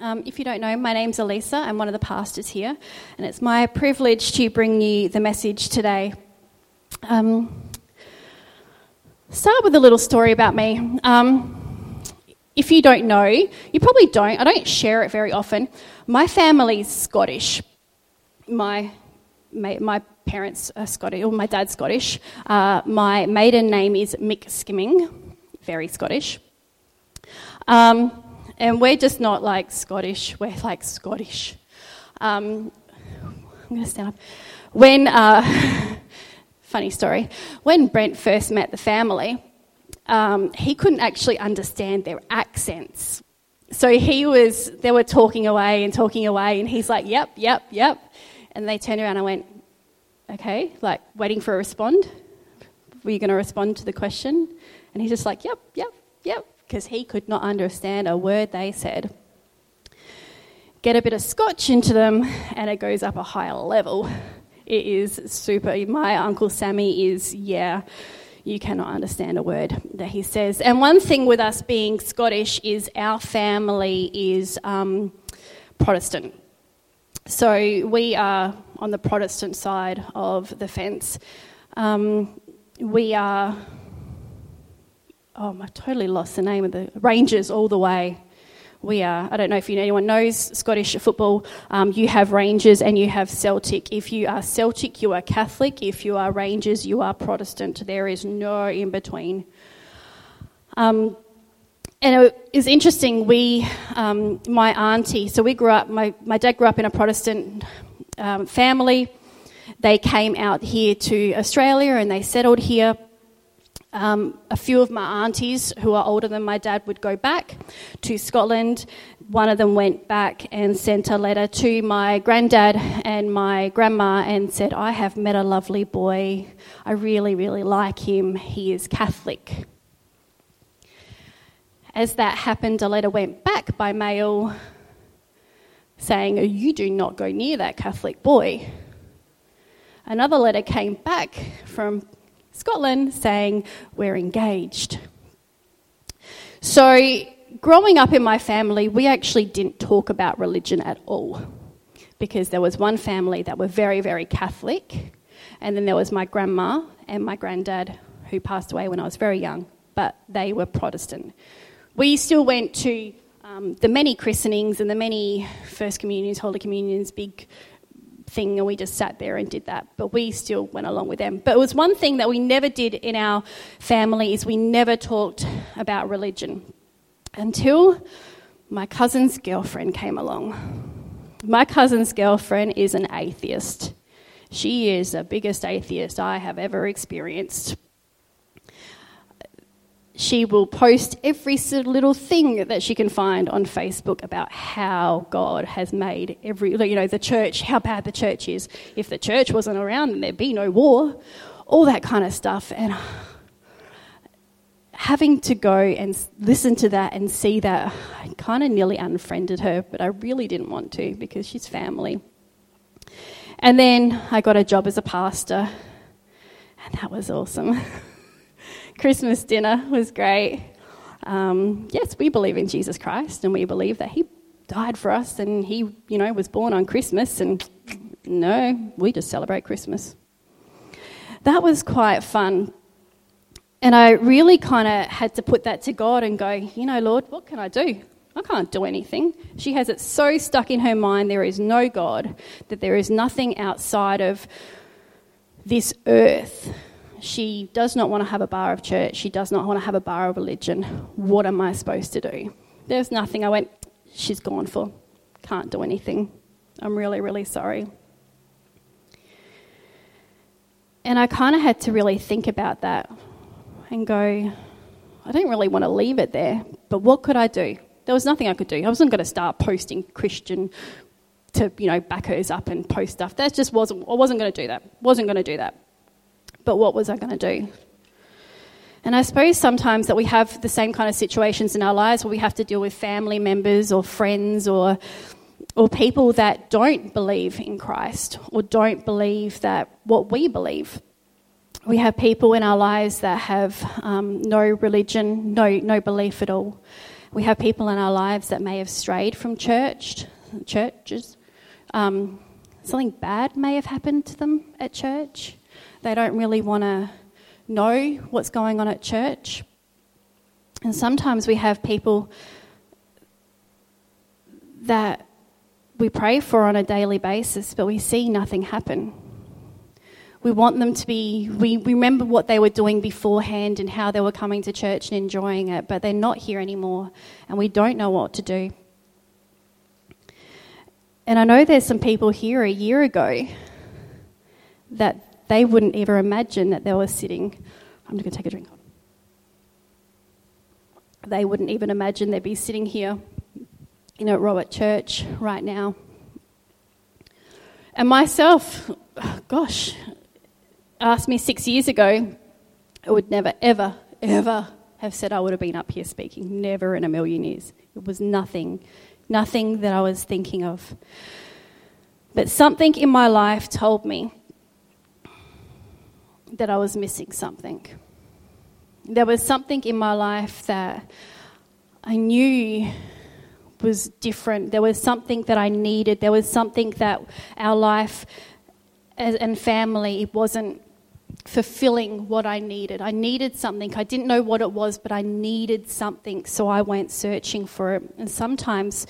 Um, if you don't know, my name's Elisa. I'm one of the pastors here, and it's my privilege to bring you the message today. Um, start with a little story about me. Um, if you don't know, you probably don't. I don't share it very often. My family's Scottish. My my, my parents are Scottish, or my dad's Scottish. Uh, my maiden name is McSkimming, very Scottish. Um, and we're just not like Scottish, we're like Scottish. Um, I'm going to stand up. When, uh, funny story, when Brent first met the family, um, he couldn't actually understand their accents. So he was, they were talking away and talking away, and he's like, yep, yep, yep. And they turned around and went, okay, like waiting for a respond. Were you going to respond to the question? And he's just like, yep, yep, yep because he could not understand a word they said. Get a bit of scotch into them, and it goes up a higher level. It is super. My Uncle Sammy is, yeah, you cannot understand a word that he says. And one thing with us being Scottish is our family is um, Protestant. So we are on the Protestant side of the fence. Um, we are oh, I totally lost the name of the Rangers all the way. We are, I don't know if anyone knows Scottish football, um, you have Rangers and you have Celtic. If you are Celtic, you are Catholic. If you are Rangers, you are Protestant. There is no in between. Um, and it was interesting, we, um, my auntie, so we grew up, my, my dad grew up in a Protestant um, family. They came out here to Australia and they settled here. Um, a few of my aunties who are older than my dad would go back to Scotland. One of them went back and sent a letter to my granddad and my grandma and said, I have met a lovely boy. I really, really like him. He is Catholic. As that happened, a letter went back by mail saying, You do not go near that Catholic boy. Another letter came back from Scotland saying, We're engaged. So, growing up in my family, we actually didn't talk about religion at all because there was one family that were very, very Catholic, and then there was my grandma and my granddad who passed away when I was very young, but they were Protestant. We still went to um, the many christenings and the many first communions, holy communions, big thing and we just sat there and did that. But we still went along with them. But it was one thing that we never did in our family is we never talked about religion until my cousin's girlfriend came along. My cousin's girlfriend is an atheist. She is the biggest atheist I have ever experienced she will post every little thing that she can find on Facebook about how God has made every, you know, the church, how bad the church is. If the church wasn't around, then there'd be no war, all that kind of stuff. And having to go and listen to that and see that, I kind of nearly unfriended her, but I really didn't want to because she's family. And then I got a job as a pastor, and that was awesome. Christmas dinner was great. Um, yes, we believe in Jesus Christ and we believe that He died for us and He, you know, was born on Christmas. And no, we just celebrate Christmas. That was quite fun. And I really kind of had to put that to God and go, you know, Lord, what can I do? I can't do anything. She has it so stuck in her mind there is no God, that there is nothing outside of this earth she does not want to have a bar of church. She does not want to have a bar of religion. What am I supposed to do? There's nothing. I went, she's gone for. Can't do anything. I'm really, really sorry. And I kind of had to really think about that and go, I don't really want to leave it there, but what could I do? There was nothing I could do. I wasn't going to start posting Christian to, you know, back hers up and post stuff. That just wasn't, I wasn't going to do that. Wasn't going to do that but what was I going to do? And I suppose sometimes that we have the same kind of situations in our lives where we have to deal with family members or friends or or people that don't believe in Christ or don't believe that what we believe. We have people in our lives that have um, no religion, no no belief at all, We have people in our lives that may have strayed from church, churches. Um, something bad may have happened to them at church. They don't really want to know what's going on at church. And sometimes we have people that we pray for on a daily basis, but we see nothing happen. We want them to be, we remember what they were doing beforehand and how they were coming to church and enjoying it, but they're not here anymore and we don't know what to do. And I know there's some people here a year ago that they wouldn't ever imagine that they were sitting. I'm just going to take a drink. They wouldn't even imagine they'd be sitting here in a Robert Church right now. And myself, gosh, asked me six years ago, I would never, ever, ever have said I would have been up here speaking. Never in a million years. It was nothing nothing that I was thinking of. But something in my life told me that I was missing something. There was something in my life that I knew was different. There was something that I needed. There was something that our life and family it wasn't fulfilling what I needed. I needed something. I didn't know what it was, but I needed something, so I went searching for it. And sometimes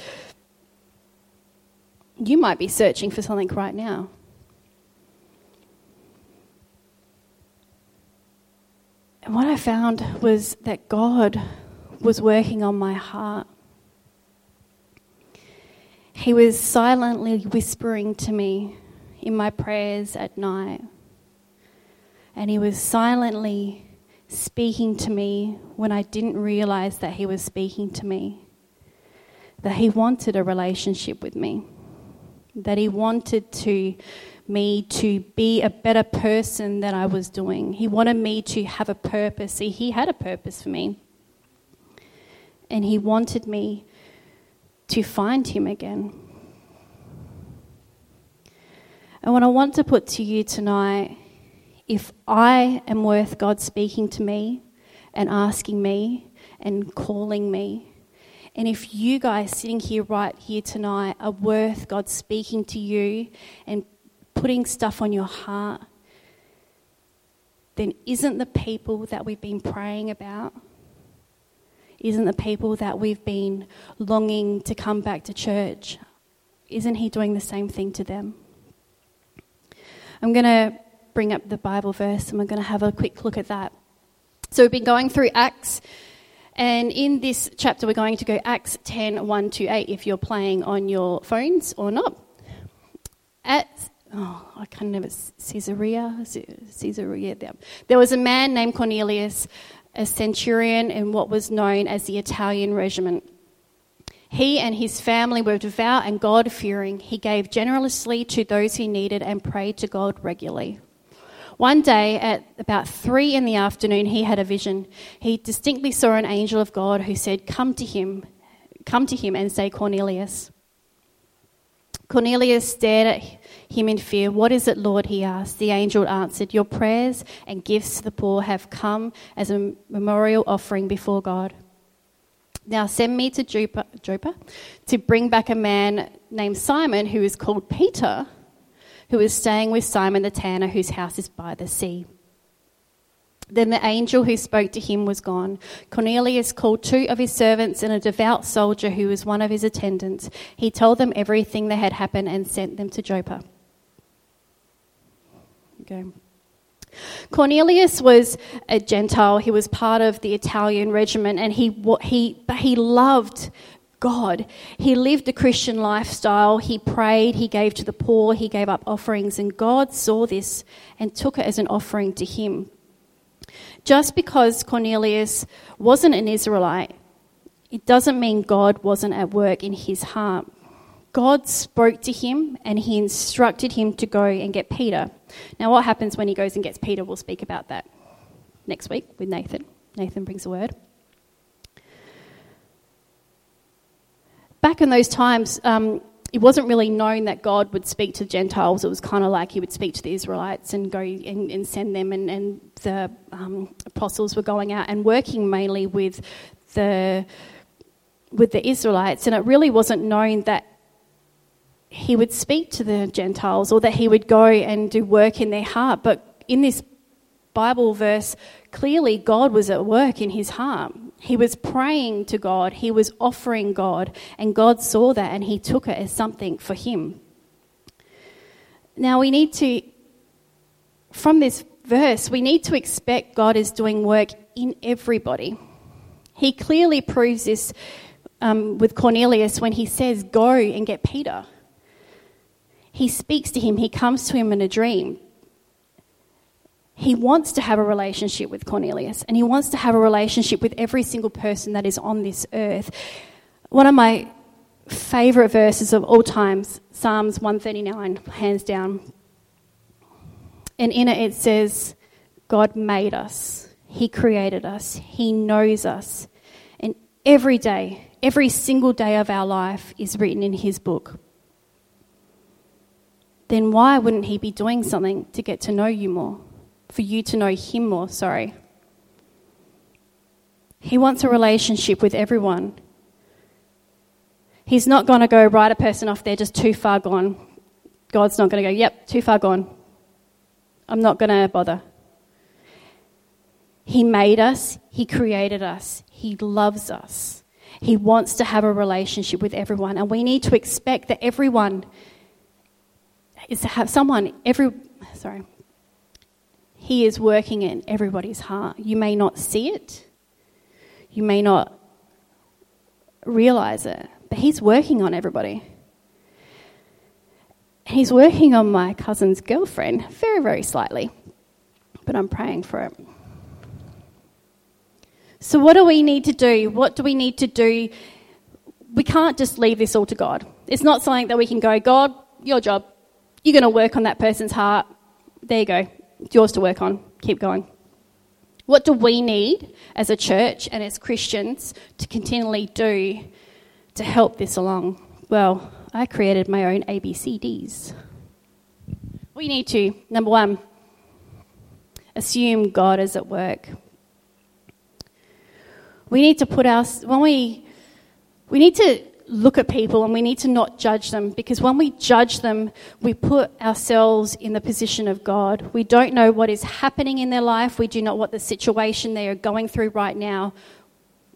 you might be searching for something right now. And what I found was that God was working on my heart. He was silently whispering to me in my prayers at night and he was silently speaking to me when I didn't realize that he was speaking to me. That he wanted a relationship with me. That he wanted to me to be a better person than I was doing. He wanted me to have a purpose. See, he had a purpose for me. And he wanted me to find him again. And what I want to put to you tonight if I am worth God speaking to me and asking me and calling me, and if you guys sitting here right here tonight are worth God speaking to you and putting stuff on your heart, then isn't the people that we've been praying about, isn't the people that we've been longing to come back to church, isn't He doing the same thing to them? I'm going to bring up the Bible verse and we're going to have a quick look at that. So we've been going through Acts, and in this chapter, we're going to go Acts 10 1 to 8 if you're playing on your phones or not. At oh, I can't remember Caesarea, Caesarea. There. was a man named Cornelius, a centurion in what was known as the Italian regiment. He and his family were devout and God fearing. He gave generously to those he needed and prayed to God regularly. One day at about three in the afternoon, he had a vision. He distinctly saw an angel of God who said, Come to him, come to him and say, Cornelius. Cornelius stared at him in fear. What is it, Lord? he asked. The angel answered, Your prayers and gifts to the poor have come as a memorial offering before God. Now send me to Joppa, Joppa to bring back a man named Simon who is called Peter who is staying with Simon the tanner, whose house is by the sea. Then the angel who spoke to him was gone. Cornelius called two of his servants and a devout soldier who was one of his attendants. He told them everything that had happened and sent them to Joppa. Okay. Cornelius was a Gentile. He was part of the Italian regiment, and he he but he loved God. He lived a Christian lifestyle. He prayed, he gave to the poor, he gave up offerings, and God saw this and took it as an offering to him. Just because Cornelius wasn't an Israelite, it doesn't mean God wasn't at work in his heart. God spoke to him and he instructed him to go and get Peter. Now, what happens when he goes and gets Peter? We'll speak about that next week with Nathan. Nathan brings a word. back in those times, um, it wasn't really known that God would speak to Gentiles. It was kind of like he would speak to the Israelites and go and, and send them, and, and the um, apostles were going out and working mainly with the with the Israelites, and it really wasn't known that he would speak to the Gentiles or that he would go and do work in their heart. But in this Bible verse, clearly God was at work in his heart. He was praying to God, he was offering God, and God saw that and he took it as something for him. Now we need to, from this verse, we need to expect God is doing work in everybody. He clearly proves this um, with Cornelius when he says, Go and get Peter. He speaks to him, he comes to him in a dream. He wants to have a relationship with Cornelius and he wants to have a relationship with every single person that is on this earth. One of my favorite verses of all times, Psalms 139, hands down. And in it, it says, God made us, He created us, He knows us. And every day, every single day of our life is written in His book. Then why wouldn't He be doing something to get to know you more? For you to know Him more, sorry. He wants a relationship with everyone. He's not going to go write a person off they're just too far gone. God's not going to go, yep, too far gone. I'm not going to bother. He made us, He created us, He loves us. He wants to have a relationship with everyone, and we need to expect that everyone is to have someone, every, sorry, He is working in everybody's heart. You may not see it, you may not realize it, but He's working on everybody. He's working on my cousin's girlfriend, very, very slightly, but I'm praying for it. So, what do we need to do? What do we need to do? We can't just leave this all to God. It's not something that we can go, God, your job. You're going to work on that person's heart. There you go. Yours to work on. Keep going. What do we need as a church and as Christians to continually do to help this along? Well, I created my own ABCDs. We need to, number one, assume God is at work. We need to put our, when we, we need to look at people and we need to not judge them because when we judge them, we put ourselves in the position of God. We don't know what is happening in their life, we do not know what the situation they are going through right now.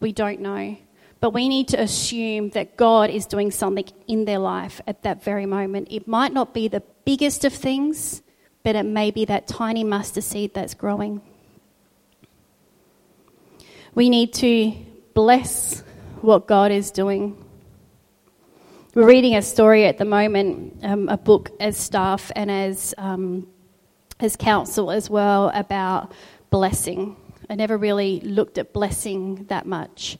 We don't know. But we need to assume that God is doing something in their life at that very moment. It might not be the biggest of things, but it may be that tiny mustard seed that's growing. We need to bless what God is doing. We're reading a story at the moment, um, a book as staff and as, um, as counsel as well about blessing. I never really looked at blessing that much.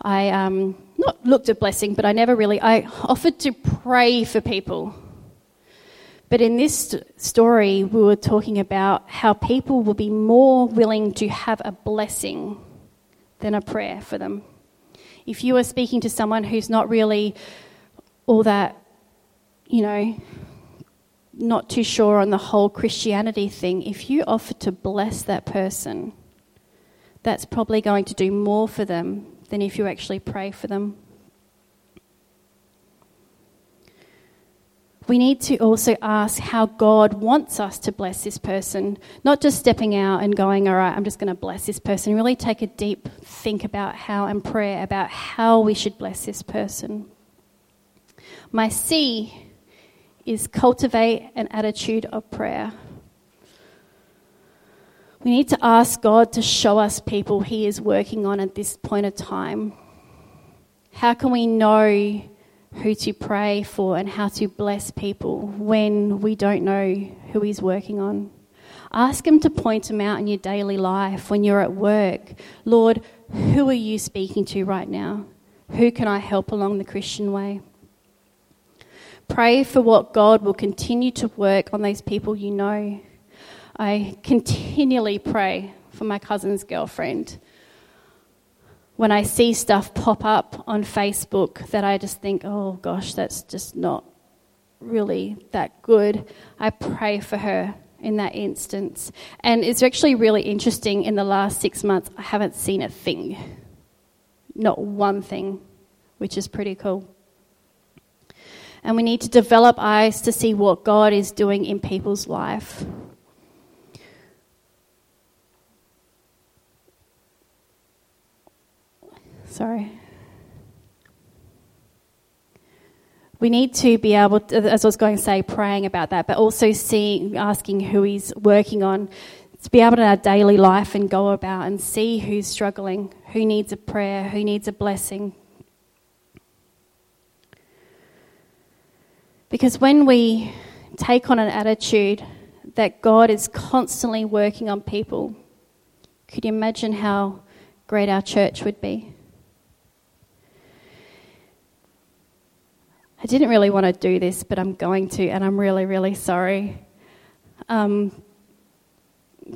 I um, not looked at blessing, but I never really. I offered to pray for people. But in this story, we were talking about how people will be more willing to have a blessing than a prayer for them. If you are speaking to someone who's not really all that, you know, not too sure on the whole Christianity thing, if you offer to bless that person, that's probably going to do more for them than if you actually pray for them. We need to also ask how God wants us to bless this person, not just stepping out and going, all right, I'm just going to bless this person. Really take a deep think about how and prayer about how we should bless this person. My C is cultivate an attitude of prayer. We need to ask God to show us people He is working on at this point of time. How can we know who to pray for and how to bless people when we don't know who He's working on? Ask Him to point them out in your daily life when you're at work. Lord, who are you speaking to right now? Who can I help along the Christian way? Pray for what God will continue to work on those people you know. I continually pray for my cousin's girlfriend. When I see stuff pop up on Facebook that I just think, oh gosh, that's just not really that good, I pray for her in that instance. And it's actually really interesting in the last six months, I haven't seen a thing. Not one thing which is pretty cool. And we need to develop eyes to see what God is doing in people's life. Sorry. We need to be able, to, as I was going to say, praying about that, but also seeing, asking who He's working on, to be able to our daily life and go about and see who's struggling, who needs a prayer, who needs a blessing. Because when we take on an attitude that God is constantly working on people, could you imagine how great our church would be? I didn't really want to do this, but I'm going to, and I'm really, really sorry. Um,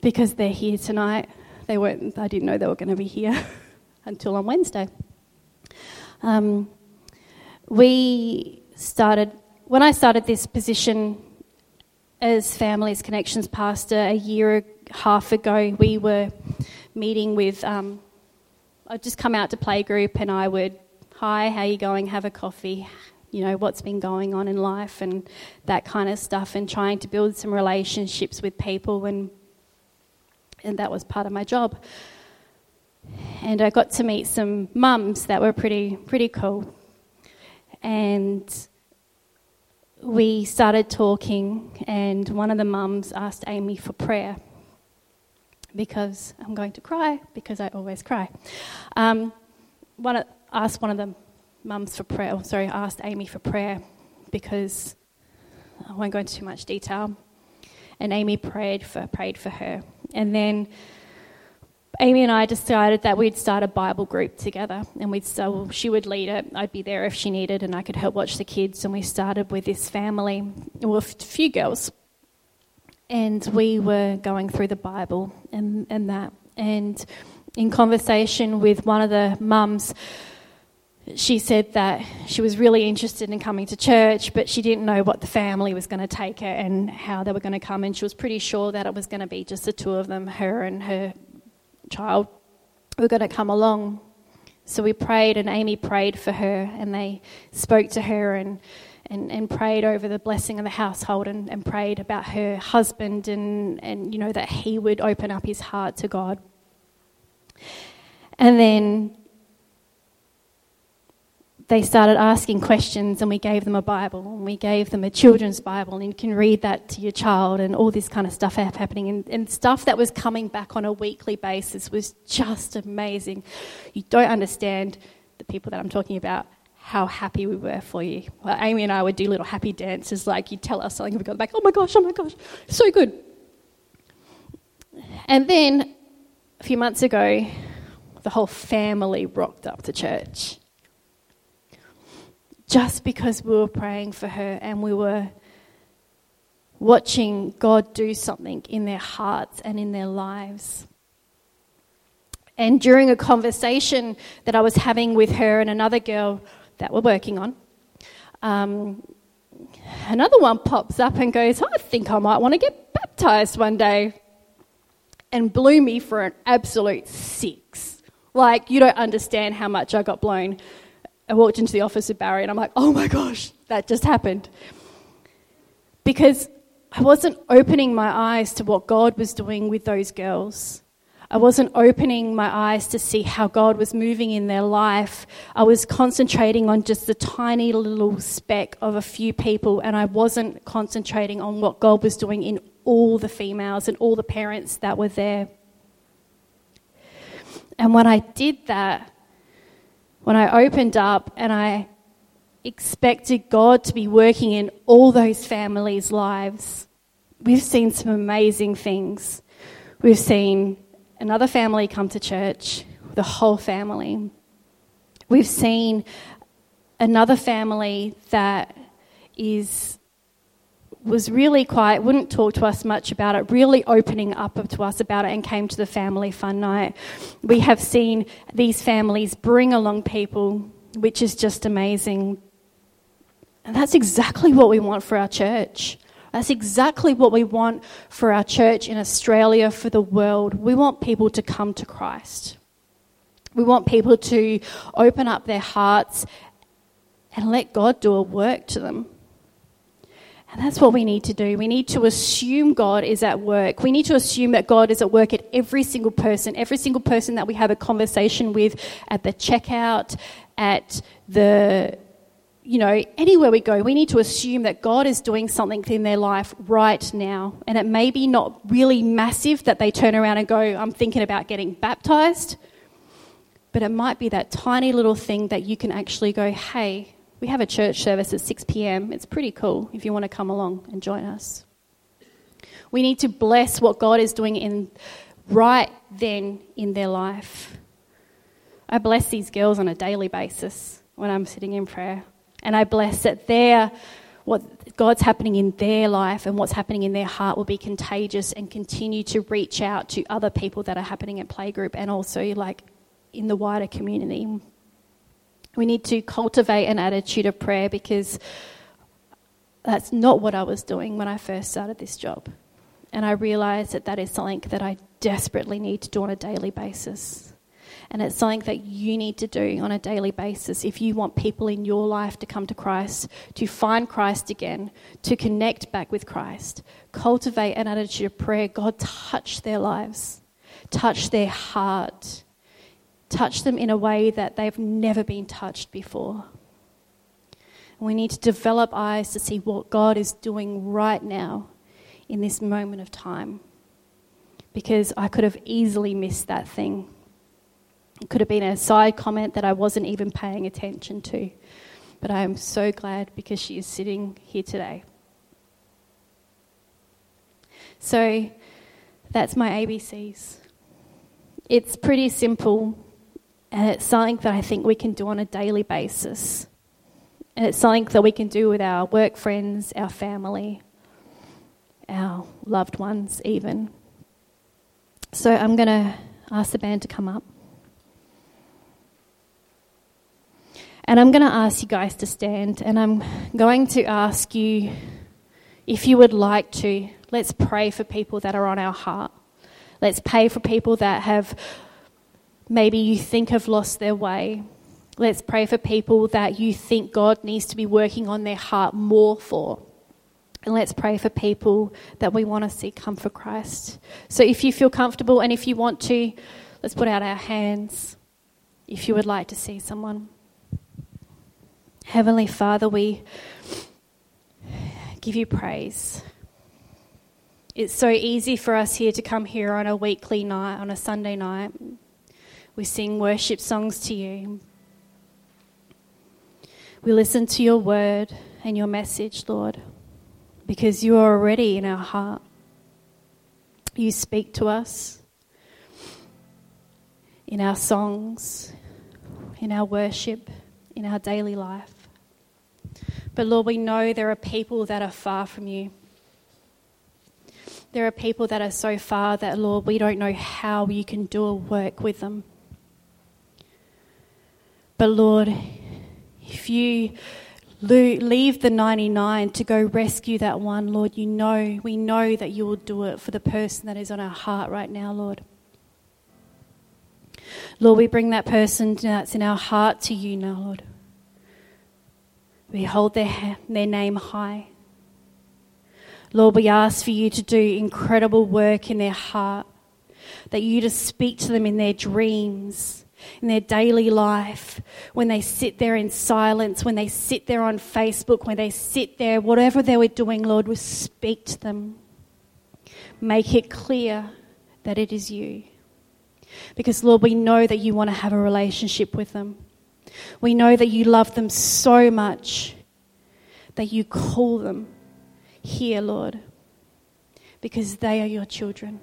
because they're here tonight. They weren't, I didn't know they were going to be here until on Wednesday. Um, we started, when I started this position as Families Connections Pastor a year and a half ago, we were meeting with, um, I'd just come out to playgroup and I would, hi, how you going, have a coffee, you know, what's been going on in life and that kind of stuff, and trying to build some relationships with people, and, and that was part of my job. And I got to meet some mums that were pretty, pretty cool. And we started talking, and one of the mums asked Amy for prayer because I'm going to cry because I always cry. Um, one, asked one of the mums for prayer. Oh, sorry, asked Amy for prayer because I won't go into too much detail. And Amy prayed for prayed for her. And then Amy and I decided that we'd start a Bible group together, and we'd so she would lead it. I'd be there if she needed, and I could help watch the kids. And we started with this family, with a few girls, and we were going through the Bible and and that. And in conversation with one of the mums, she said that she was really interested in coming to church, but she didn't know what the family was going to take her and how they were going to come. And she was pretty sure that it was going to be just the two of them, her and her child, were going to come along. So we prayed, and Amy prayed for her, and they spoke to her and, and, and prayed over the blessing of the household and, and prayed about her husband and, and, you know, that he would open up his heart to God. And then they started asking questions and we gave them a Bible and we gave them a children's Bible and you can read that to your child and all this kind of stuff happening and, and, stuff that was coming back on a weekly basis was just amazing. You don't understand the people that I'm talking about how happy we were for you. Well, Amy and I would do little happy dances like you'd tell us something and we'd go back, oh my gosh, oh my gosh, so good. And then a few months ago, the whole family rocked up to church just because we were praying for her and we were watching God do something in their hearts and in their lives. And during a conversation that I was having with her and another girl that we're working on, um, another one pops up and goes, I think I might want to get baptized one day. And blew me for an absolute six. Like, you don't understand how much I got blown. I walked into the office with Barry and I'm like, oh my gosh, that just happened. Because I wasn't opening my eyes to what God was doing with those girls. I wasn't opening my eyes to see how God was moving in their life. I was concentrating on just the tiny little speck of a few people, and I wasn't concentrating on what God was doing in all the females and all the parents that were there. And when I did that, when I opened up and I expected God to be working in all those families' lives, we've seen some amazing things. We've seen another family come to church, the whole family. We've seen another family that is was really quiet, wouldn't talk to us much about it, really opening up to us about it, and came to the family fun night. We have seen these families bring along people, which is just amazing. And that's exactly what we want for our church. That's exactly what we want for our church in Australia, for the world. We want people to come to Christ. We want people to open up their hearts and let God do a work to them. And that's what we need to do. We need to assume God is at work. We need to assume that God is at work at every single person, every single person that we have a conversation with at the checkout, at the, you know, anywhere we go. We need to assume that God is doing something in their life right now. And it may be not really massive that they turn around and go, I'm thinking about getting baptized. But it might be that tiny little thing that you can actually go, hey, we have a church service at 6 p.m. It's pretty cool if you want to come along and join us. We need to bless what God is doing in right then in their life. I bless these girls on a daily basis when I'm sitting in prayer. And I bless that their what God's happening in their life and what's happening in their heart will be contagious and continue to reach out to other people that are happening at playgroup and also like in the wider community. We need to cultivate an attitude of prayer because that's not what I was doing when I first started this job. And I realized that that is something that I desperately need to do on a daily basis. And it's something that you need to do on a daily basis if you want people in your life to come to Christ, to find Christ again, to connect back with Christ. Cultivate an attitude of prayer. God, touch their lives, touch their heart touch them in a way that they've never been touched before. We need to develop eyes to see what God is doing right now in this moment of time. Because I could have easily missed that thing. It could have been a side comment that I wasn't even paying attention to. But I am so glad because she is sitting here today. So that's my ABCs. It's pretty simple and it's something that I think we can do on a daily basis. And it's something that we can do with our work friends, our family, our loved ones, even. So I'm going to ask the band to come up. And I'm going to ask you guys to stand, and I'm going to ask you if you would like to, let's pray for people that are on our heart. Let's pray for people that have maybe you think have lost their way. Let's pray for people that you think God needs to be working on their heart more for. And let's pray for people that we want to see come for Christ. So if you feel comfortable and if you want to, let's put out our hands if you would like to see someone. Heavenly Father, we give you praise. It's so easy for us here to come here on a weekly night, on a Sunday night, we sing worship songs to you. We listen to your word and your message, Lord, because you are already in our heart. You speak to us in our songs, in our worship, in our daily life. But Lord, we know there are people that are far from you. There are people that are so far that, Lord, we don't know how you can do a work with them. But Lord, if you leave the 99 to go rescue that one, Lord, you know, we know that you will do it for the person that is on our heart right now, Lord. Lord, we bring that person that's in our heart to you now, Lord. We hold their, their name high. Lord, we ask for you to do incredible work in their heart, that you to speak to them in their dreams, in their daily life, when they sit there in silence, when they sit there on Facebook, when they sit there, whatever they were doing, Lord, we speak to them. Make it clear that it is you. Because, Lord, we know that you want to have a relationship with them. We know that you love them so much that you call them here, Lord, because they are your children.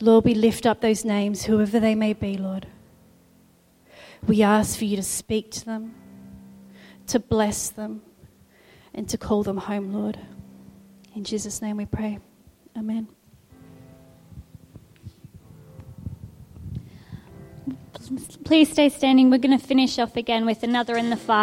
Lord, we lift up those names, whoever they may be, Lord. We ask for you to speak to them, to bless them, and to call them home, Lord. In Jesus' name we pray. Amen. Please stay standing. We're going to finish off again with another in the fire.